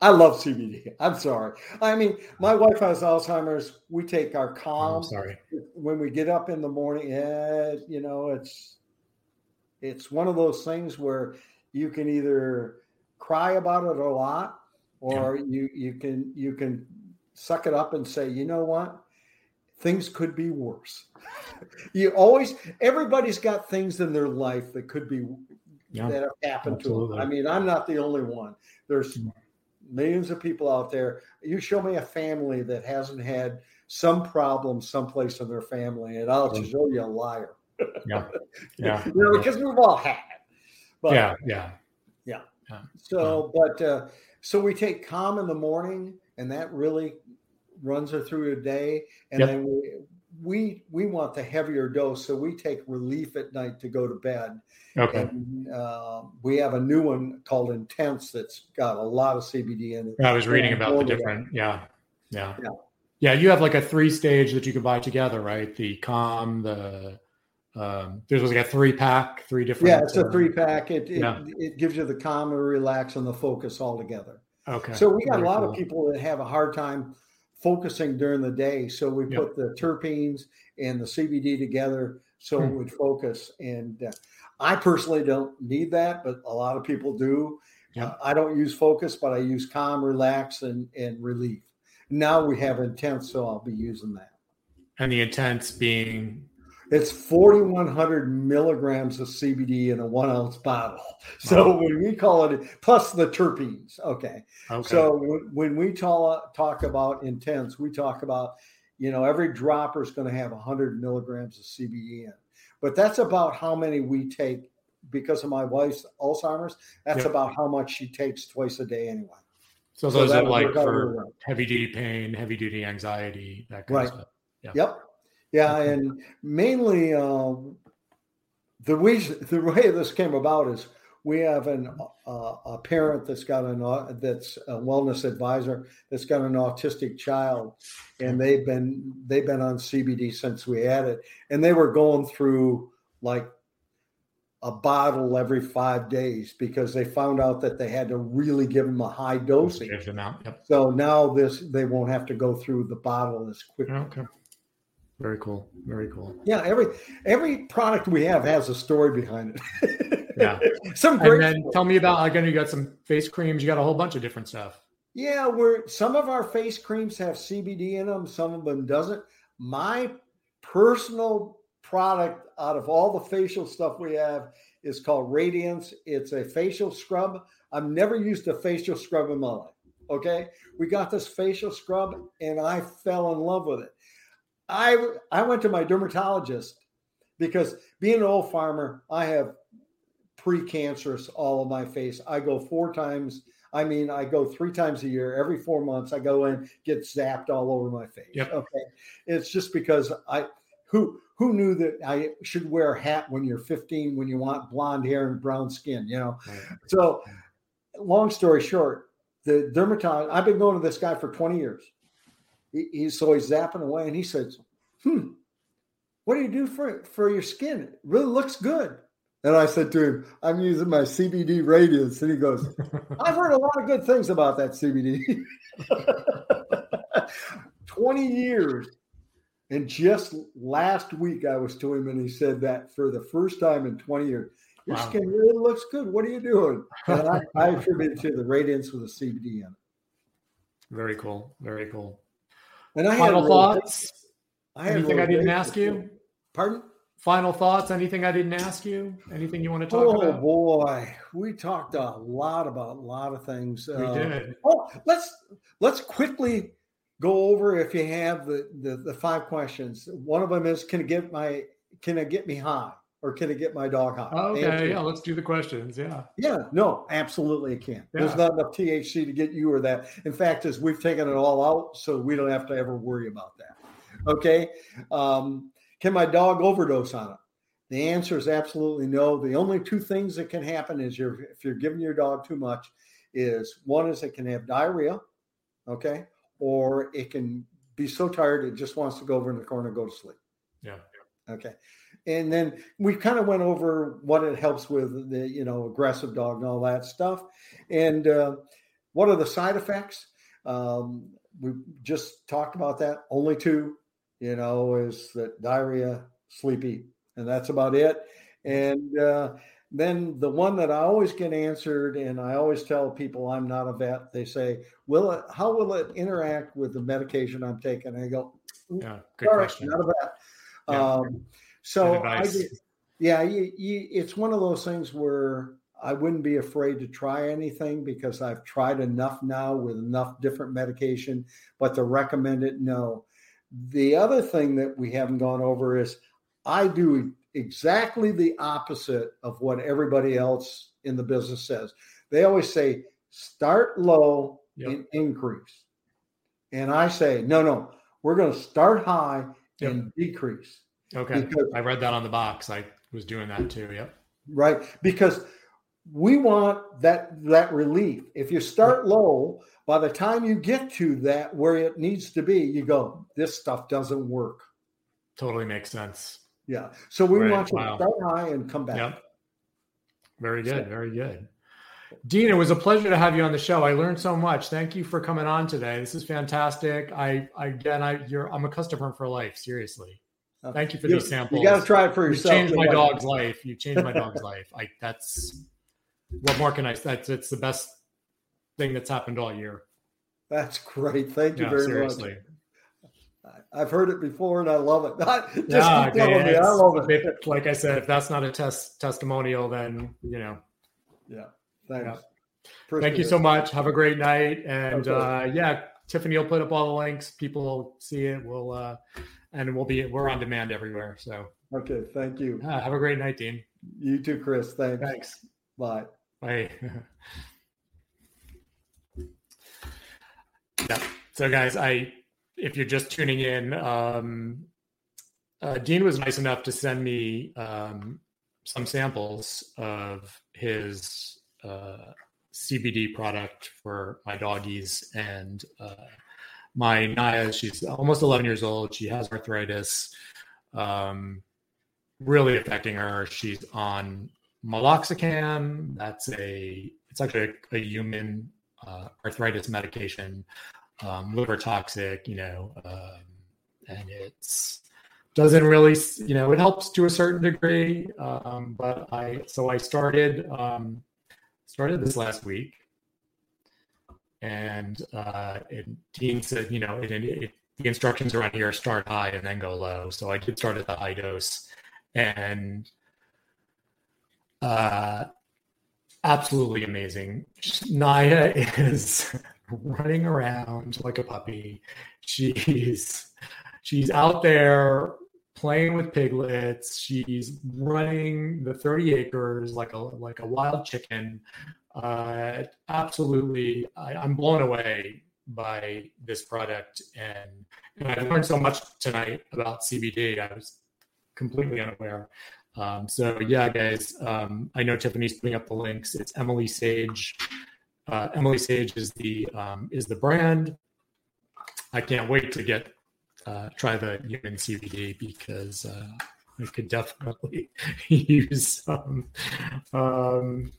I love CBD. I'm sorry. I mean, my wife has Alzheimer's. We take our Oh, calm I'm sorry. when we get up in the morning. Yeah, you know, it's it's one of those things where you can either cry about it a lot, or you you can you can suck it up and say, you know what, things could be worse. you always everybody's got things in their life that could be Yeah. that have happened to them. I mean, I'm not the only one. There's mm-hmm. Millions of people out there. You show me a family that hasn't had some problem someplace in their family, and I'll show you a liar. Yeah. Yeah. you know, because we've all had it. But yeah. Yeah. yeah. Yeah. So, but uh, so we take calm in the morning, and that really runs her through a day. And Yep. then we we we want the heavier dose, so we take relief at night to go to bed. Okay. And uh, we have a new one called Intense that's got a lot of CBD in it. I was reading about the different. Yeah. Yeah. Yeah. Yeah. You have like a three stage that you can buy together, right? The calm, the, um, there's like a three pack, three different. Yeah, it's a uh, three pack. It it, Yeah. it gives you the calm and relax and the focus all together. Okay. So we got Very a lot cool. of people that have a hard time focusing during the day. So we Yeah. put the terpenes and the CBD together so it Hmm. would focus. And uh, I personally don't need that, but a lot of people do. Yeah. Uh, I don't use focus, but I use calm, relax, and and relief. Now we have intense, so I'll be using that. And the intense being, It's 4,100 milligrams of CBD in a one ounce bottle. So when we call it, plus the terpenes, okay. okay. So when, when we talk talk about intense, we talk about, you know, every dropper is going to have 100 milligrams of CBD in, but that's about how many we take because of my wife's Alzheimer's. That's Yeah. about how much she takes twice a day anyway. so so that are would like work out really for heavy duty pain, heavy duty anxiety, that kind Right. of stuff. Yeah. Yep. Yeah, and mainly uh, the way the way this came about is we have an uh, a parent that's got an au- that's a wellness advisor that's got an autistic child, and they've been they've been on CBD since we had it, and they were going through like a bottle every five days because they found out that they had to really give them a high dosage. Yep. So now this they won't have to go through the bottle as quickly. Okay. Very cool. Very cool. Yeah, every every product we have has a story behind it. Yeah. Some great. And then tell me about, again, you got some face creams, you got a whole bunch of different stuff. yeah, we're some of our face creams have CBD in them, some of them doesn't. My personal product out of all the facial stuff we have is called Radiance. It's a facial scrub. I've never used a facial scrub in my life. Okay, we got this facial scrub, and I fell in love with it. I I went to my dermatologist because being an old farmer, I have precancerous all of my face. I go four times. I mean, I go three times a year. Every four months, I go in, get zapped all over my face. Yep. Okay, it's just because I who who knew that I should wear a hat when you're 15 when you want blonde hair and brown skin. You know, so long story short, the dermatologist. I've been going to this guy for 20 years. He, he's so he's zapping away, and he says, "Hmm, what do you do for for your skin? It really looks good." And I said to him, "I'm using my CBD radiance," and he goes, "I've heard a lot of good things about that CBD." 20 years. And just last week, I was to him, and he said that for the first time in 20 years, your Wow. skin really looks good. What are you doing? And I, I attribute it to the radiance with the CBD in it. Very cool. Very cool. And I Final had thoughts? I Anything I didn't ask you? Pardon? Final thoughts? Anything I didn't ask you? Anything you want to talk Oh about? Oh boy, we talked a lot about a lot of things. We Uh, did. Oh, let's let's quickly go over if you have the, the the five questions. One of them is can it get my can it get me high or can it get my dog high? Okay, Answer. yeah, let's do the questions. Yeah. Yeah, no, absolutely it can. Yeah. There's not enough THC to get you or that. In fact, as we've taken it all out, so we don't have to ever worry about that. Okay. Um, can my dog overdose on it? The answer is absolutely no. The only two things that can happen is you're if you're giving your dog too much, is one is it can have diarrhea, okay, or it can be so tired it just wants to go over in the corner and go to sleep. Yeah. Okay. And then we kind of went over what it helps with the, you know, aggressive dog and all that stuff. And uh, what are the side effects? Um, we just talked about that. Only two, you know, is that diarrhea, sleepy, and that's about it. And uh, then the one that I always get answered, and I always tell people I'm not a vet. They say, "Will it? How will it interact with the medication I'm taking?" And I go, "Yeah, good question. Not a vet." Yeah. Um, so I, yeah, you, you, it's one of those things where I wouldn't be afraid to try anything because I've tried enough now with enough different medication, but to recommend it, no. The other thing that we haven't gone over is I do exactly the opposite of what everybody else in the business says. They always say start low yep. and increase. And I say, no, no, we're going to start high yep. and decrease. Okay. Because, I read that on the box. I was doing that too. Yep. Right. Because we want that that relief. If you start low, by the time you get to that where it needs to be, you go, this stuff doesn't work. Totally makes sense. Yeah. So we right. want you wow. to start high and come back. Yep. Very good. So. Very good. Dean, it was a pleasure to have you on the show. I learned so much. Thank you for coming on today. This is fantastic. I again, I you're I'm a customer for life. Seriously. Thank you for you, these samples. You got to try it for yourself. You changed my dog's life. You changed my dog's life. Like that's what more can I? That's it's the best thing that's happened all year. That's great. Thank you yeah, very seriously. much. I've heard it before and I love it. Just yeah, keep telling me. I love it. Like I said, if that's not a test testimonial, then you know. Yeah. Thanks. Yeah. Thank you so much. Have a great night. And okay. uh, yeah, Tiffany will put up all the links. People will see it. We'll uh, and we'll be we're on demand everywhere. So okay, thank you. Uh, have a great night, Dean. You too, Chris. Thanks. Thanks. Bye. Bye. yeah. So guys, I if you're just tuning in, um, uh, Dean was nice enough to send me um, some samples of his uh, CBD product for my doggies and uh, my Naya. She's almost 11 years old. She has arthritis, um, really affecting her. She's on meloxicam. That's a it's actually a, a human uh, arthritis medication um, liver toxic, you know, um, and it's doesn't really, you know, it helps to a certain degree. Um, but I, so I started, um, started this last week and, uh, and Dean said, you know, it, it, the instructions around here start high and then go low. So I did start at the high dose and, uh, absolutely amazing. Naya is running around like a puppy. She's she's out there playing with piglets. She's running the 30 acres like a like a wild chicken. Uh, absolutely, I, I'm blown away by this product, and, and I've learned so much tonight about CBD. I was completely unaware. Um, so yeah, guys, um, I know Tiffany's putting up the links. It's Emily Sage uh, Emily Sage is the um, is the brand. I can't wait to get uh, try the human CBD because uh, I could definitely use some. Um,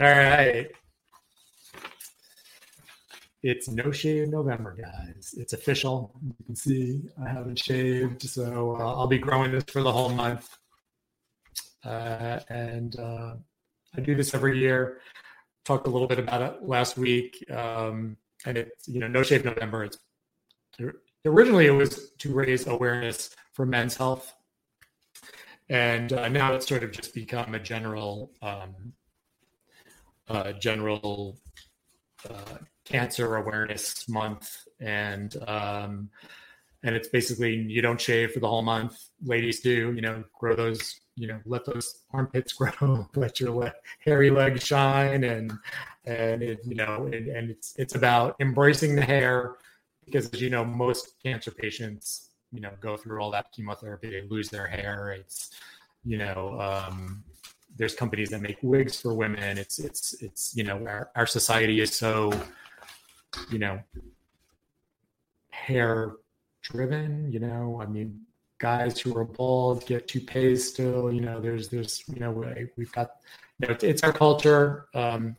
all right. It's no shave November, guys. It's official. You can see I haven't shaved, so uh, I'll be growing this for the whole month. Uh, and uh, I do this every year talked a little bit about it last week, um, and it's you know No Shave November. It's originally it was to raise awareness for men's health, and uh, now it's sort of just become a general um, uh, general uh, cancer awareness month, and um, and it's basically you don't shave for the whole month. Ladies do, you know, grow those you know let those armpits grow let your le- hairy legs shine. And and it, you know and, and it's it's about embracing the hair because as you know most cancer patients you know go through all that chemotherapy they lose their hair. It's you know um there's companies that make wigs for women. It's it's it's you know our, our society is so you know hair driven. You know, I mean, guys who are bald get toupees still. You know, there's there's you know we've got you know, it's, it's our culture. Um,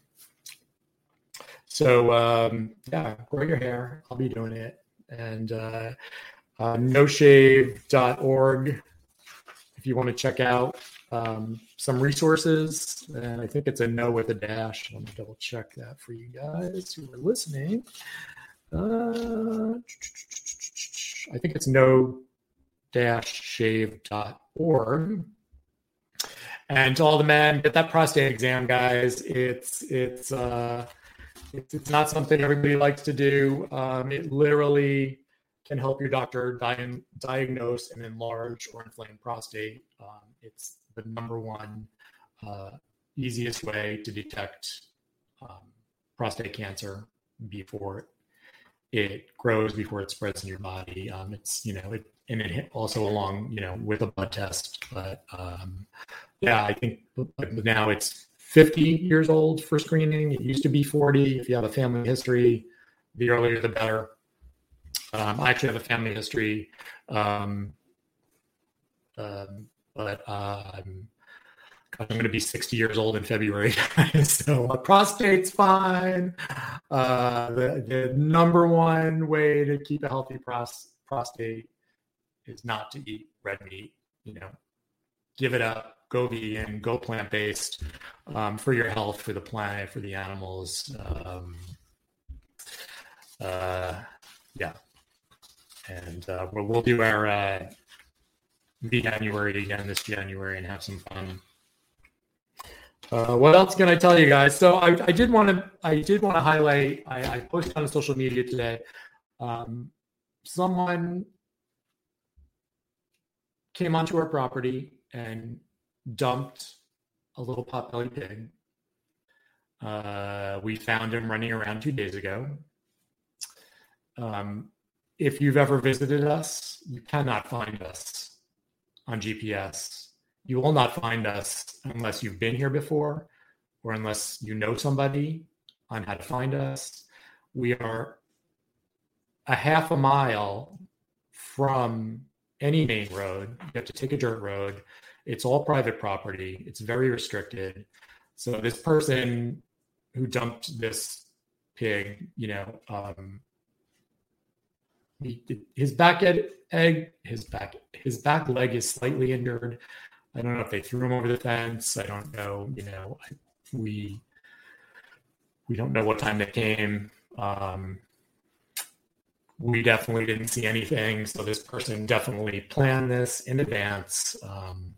so um, yeah, grow your hair. I'll be doing it. And uh, uh, noshave.org if you want to check out um, some resources. And I think it's a no with a dash. Let me double check that for you guys who are listening. Uh, I think it's no dash shave.org. And to all the men, get that prostate exam, guys. It's it's uh, it's, it's not something everybody likes to do. Um, it literally can help your doctor di- diagnose an enlarged or inflamed prostate. Um, it's the number one uh, easiest way to detect um, prostate cancer before it grows, before it spreads in your body. Um, it's you know it and it also along you know with a blood test. But um, yeah, I think now it's 50 years old for screening. It used to be 40. If you have a family history, the earlier the better. Um, I actually have a family history, um, um, but uh, I'm, I'm going to be 60 years old in February. so uh, prostate's fine. Uh, the, the number one way to keep a healthy pros- prostate is not to eat red meat. You know, give it up. Go vegan. Go plant based um, for your health, for the planet, for the animals. Um, uh, yeah, and uh, we'll, we'll do our uh, January again this January and have some fun. Uh, what else can I tell you guys? So I, I did want to I did want to highlight. I, I, posted on social media today. Um, someone came onto our property and dumped a little potbelly pig. Uh, we found him running around two days ago. Um, if you've ever visited us, you cannot find us on GPS. You will not find us unless you've been here before or unless you know somebody on how to find us. We are a half a mile from any main road. You have to take a dirt road. It's all private property. It's very restricted. So this person who dumped this pig, you know, um, he, his back egg, his back, his back leg is slightly injured. I don't know if they threw him over the fence. I don't know. You know, we we don't know what time they came. Um, we definitely didn't see anything, so this person definitely planned this in advance. Um,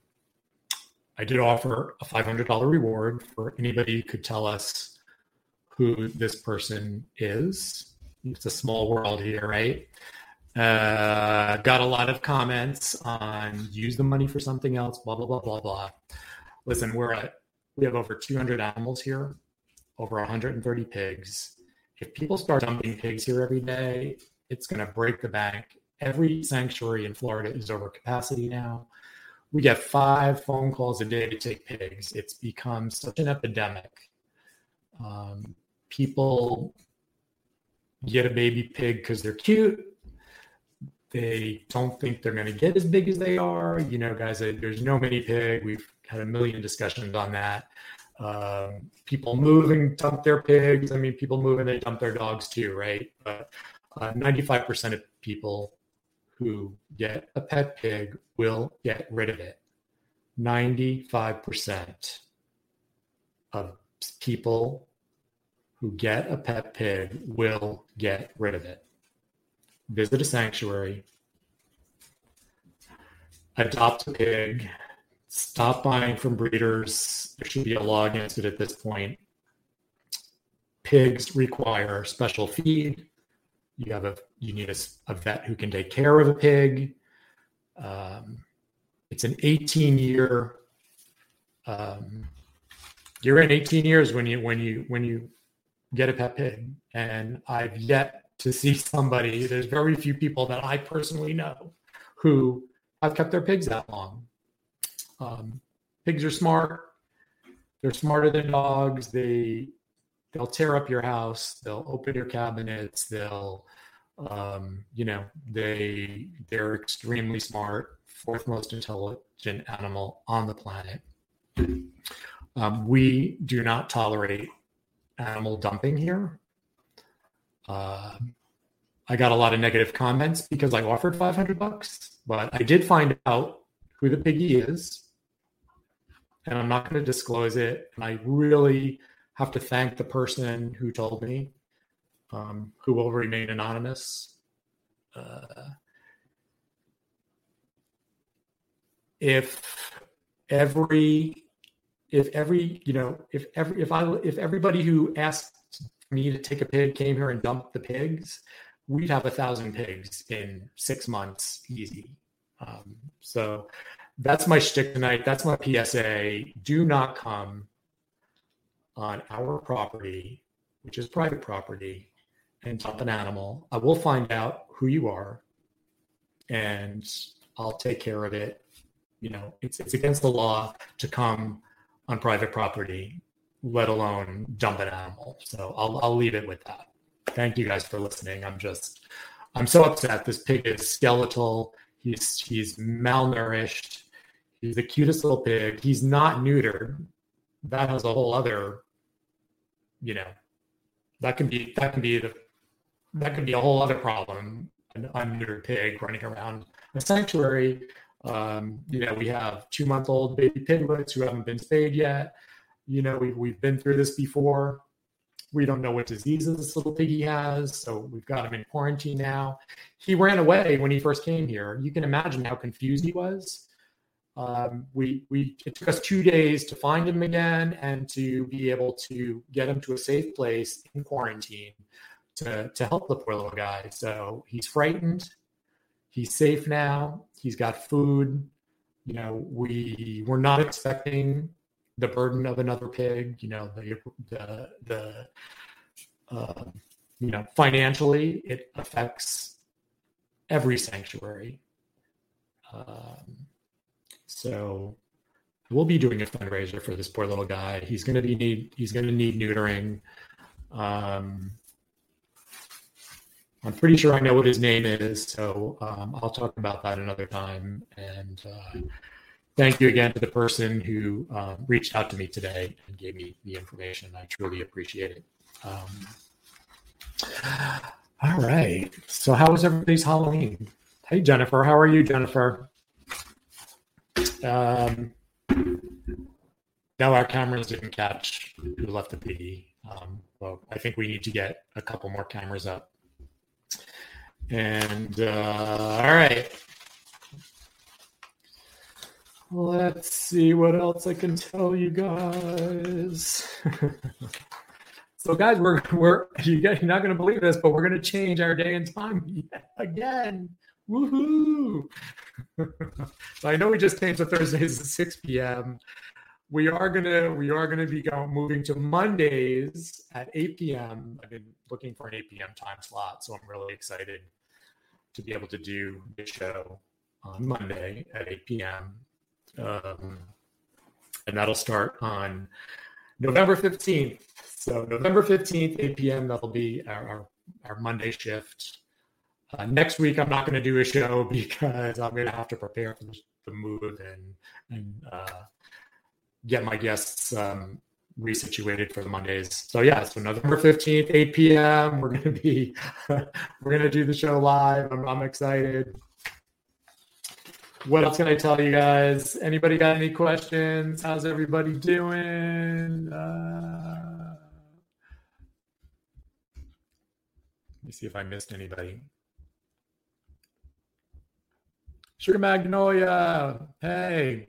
I did offer a five hundred dollar reward for anybody who could tell us who this person is it's a small world here, right? Uh, got a lot of comments on use the money for something else, blah blah blah blah blah. Listen, we're at we have over 200 animals here, over 130 pigs. If people start dumping pigs here every day, it's going to break the bank. Every sanctuary in Florida is over capacity now. We get five phone calls a day to take pigs. It's become such an epidemic. Um, people get a baby pig because they're cute. They don't think they're going to get as big as they are. You know, guys, there's no mini pig. We've had a million discussions on that. Um, people move and dump their pigs. I mean, people move and they dump their dogs too, right? But uh, 95% of people who get a pet pig will get rid of it. 95% of people who get a pet pig will get rid of it. Visit a sanctuary, adopt a pig, stop buying from breeders. There should be a law against it at this point. Pigs require special feed. You have a you need a, a vet who can take care of a pig. Um, it's an 18 year. Um, you're in 18 years when you when you when you get a pet pig. And I've yet to see somebody, there's very few people that I personally know who have kept their pigs that long. Um, pigs are smart. they're smarter than dogs. They they'll tear up your house. They'll open your cabinets. They'll um, you know they they're extremely smart. Fourth most intelligent animal on the planet. Um, we do not tolerate animal dumping here. Uh, I got a lot of negative comments because I offered 500 bucks, but I did find out who the piggy is, and I'm not going to disclose it. And I really have to thank the person who told me, um, who will remain anonymous. Uh, if every if every you know if every if i if everybody who asked me to take a pig came here and dumped the pigs we'd have a thousand pigs in six months easy. Um, so that's my shtick tonight. That's my psa do not come on our property which is private property and dump an animal. I will find out who you are and i'll take care of it. You know it's it's against the law to come on private property, let alone dump an animal. So I'll I'll leave it with that. Thank you guys for listening. I'm just I'm so upset. This pig is skeletal. He's he's malnourished. He's the cutest little pig. He's not neutered. That has a whole other, you know, that can be that can be the that can be a whole other problem. An unneutered pig running around a sanctuary um, you know, we have two month old baby piglets who haven't been spayed yet. You know, we've, we've been through this before. We don't know what diseases this little piggy has. So we've got him in quarantine now. He ran away when he first came here. You can imagine how confused he was. Um, we, we, it took us two days to find him again and to be able to get him to a safe place in quarantine to, to help the poor little guy. So he's frightened. He's safe now he's got food. You know, we were not expecting the burden of another pig. You know, the the the uh, you know financially it affects every sanctuary. Um, so we'll be doing a fundraiser for this poor little guy. He's going to be need he's to need neutering. Um, I'm pretty sure I know what his name is, so um, I'll talk about that another time. And uh, thank you again to the person who uh, reached out to me today and gave me the information. I truly appreciate it. Um, all right. So, how was everybody's Halloween? Hey, Jennifer. How are you, Jennifer? Um, no, our cameras didn't catch who left the PD. Um, well, I think we need to get a couple more cameras up and uh, all right. Let's see what else I can tell you guys. so, guys, we're we're you guys, you're not going to believe this, but we're going to change our day and time again. Woohoo! so I know we just changed the Thursdays at 6 p.m. We are gonna we are gonna be going moving to Mondays at 8 p.m. I've been looking for an 8 p.m. time slot, so I'm really excited to be able to do the show on Monday at 8 p.m. Um, and that'll start on November 15th. So November 15th, 8 p.m. That'll be our our, our Monday shift. Uh, next week, I'm not going to do a show because I'm going to have to prepare for the move and and uh, get my guests um, resituated for the Mondays. So yeah, so November 15th, 8 p.m. We're gonna be we're gonna do the show live. I'm, I'm excited. What else can I tell you guys? Anybody got any questions? How's everybody doing? Uh, let me see if I missed anybody. Sugar Magnolia, hey.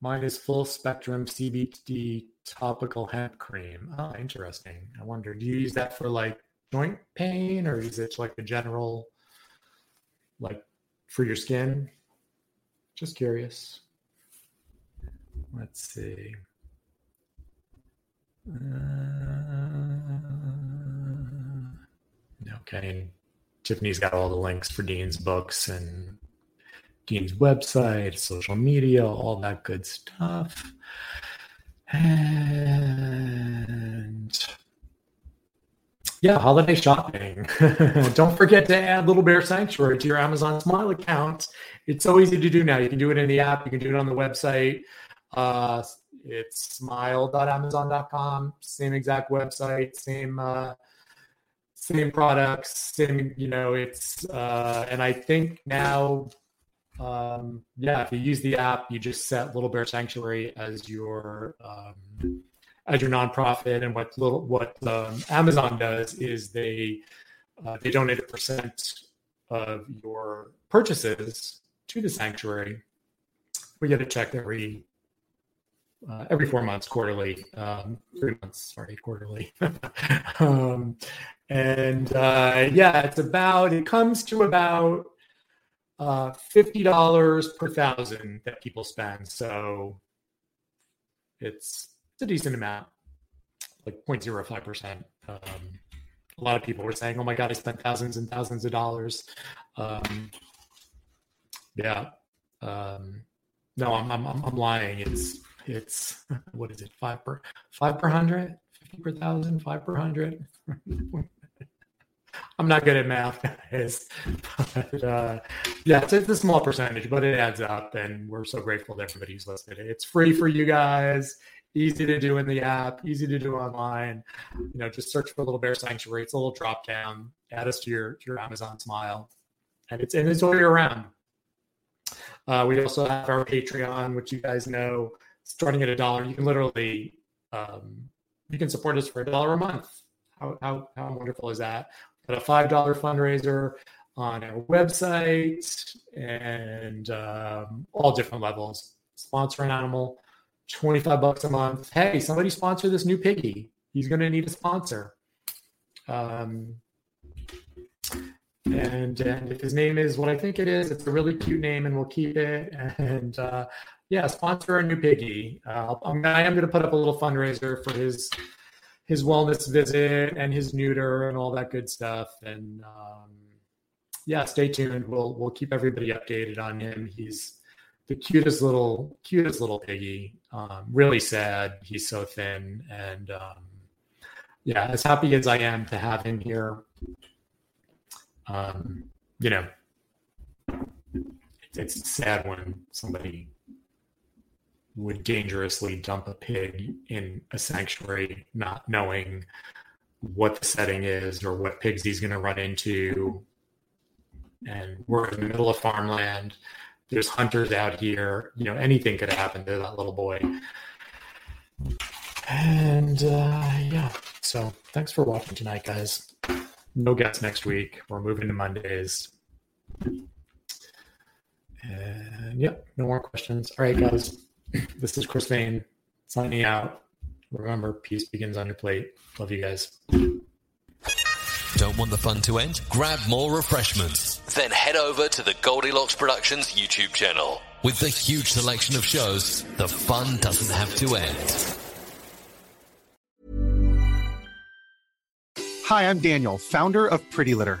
Mine is full spectrum CBD topical hemp cream. Oh, interesting. I wonder, do you use that for like joint pain or is it like a general, like for your skin? Just curious. Let's see. Uh, okay. Tiffany's got all the links for Dean's books and Dean's website, social media, all that good stuff. And yeah, holiday shopping. Don't forget to add Little Bear Sanctuary to your Amazon Smile account. It's so easy to do now. You can do it in the app, you can do it on the website. Uh, it's smile.amazon.com, same exact website, same uh, same products, same, you know, it's uh, and I think now um, yeah, if you use the app, you just set Little Bear Sanctuary as your um, as your nonprofit. And what little what um, Amazon does is they uh, they donate a percent of your purchases to the sanctuary. We get a check every uh, every four months, quarterly, um, three months, sorry, quarterly. um, and uh, yeah, it's about it comes to about uh, $50 per thousand that people spend. So it's, it's a decent amount, like 0.05%. Um, a lot of people were saying, oh my God, I spent thousands and thousands of dollars. Um, yeah. Um, no, I'm, I'm, I'm lying. It's, it's, what is it? Five per, five per hundred, 50 per thousand, five per hundred. I'm not good at math, guys. But, uh, yeah, it's, it's, a small percentage, but it adds up, and we're so grateful to everybody who's listed. It's free for you guys, easy to do in the app, easy to do online. You know, just search for Little Bear Sanctuary. It's a little drop down. Add us to your to your Amazon Smile, and it's and it's all year round. Uh, we also have our Patreon, which you guys know, starting at a dollar. You can literally um, you can support us for a dollar a month. How, how, how wonderful is that? A $5 fundraiser on our website and um, all different levels. Sponsor an animal, 25 bucks a month. Hey, somebody sponsor this new piggy. He's going to need a sponsor. Um, and and if his name is what I think it is, it's a really cute name, and we'll keep it. And uh, yeah, sponsor a new piggy. Uh, I'm, I am going to put up a little fundraiser for his his wellness visit and his neuter and all that good stuff. And um, yeah, stay tuned. We'll we'll keep everybody updated on him. He's the cutest little cutest little piggy. Um, really sad. He's so thin, and um, yeah, as happy as I am to have him here. Um, you know, it's, it's sad when somebody would dangerously dump a pig in a sanctuary, not knowing what the setting is or what pigs he's going to run into. And we're in the middle of farmland. There's hunters out here. You know, anything could happen to that little boy. And uh, yeah, so thanks for watching tonight, guys. No guests next week. We're moving to Mondays. And yeah, no more questions. All right, guys. This is Chris Vane signing out. Remember, peace begins on your plate. Love you guys. Don't want the fun to end? Grab more refreshments. Then head over to the Goldilocks Productions YouTube channel. With the huge selection of shows, the fun doesn't have to end. Hi, I'm Daniel, founder of Pretty Litter.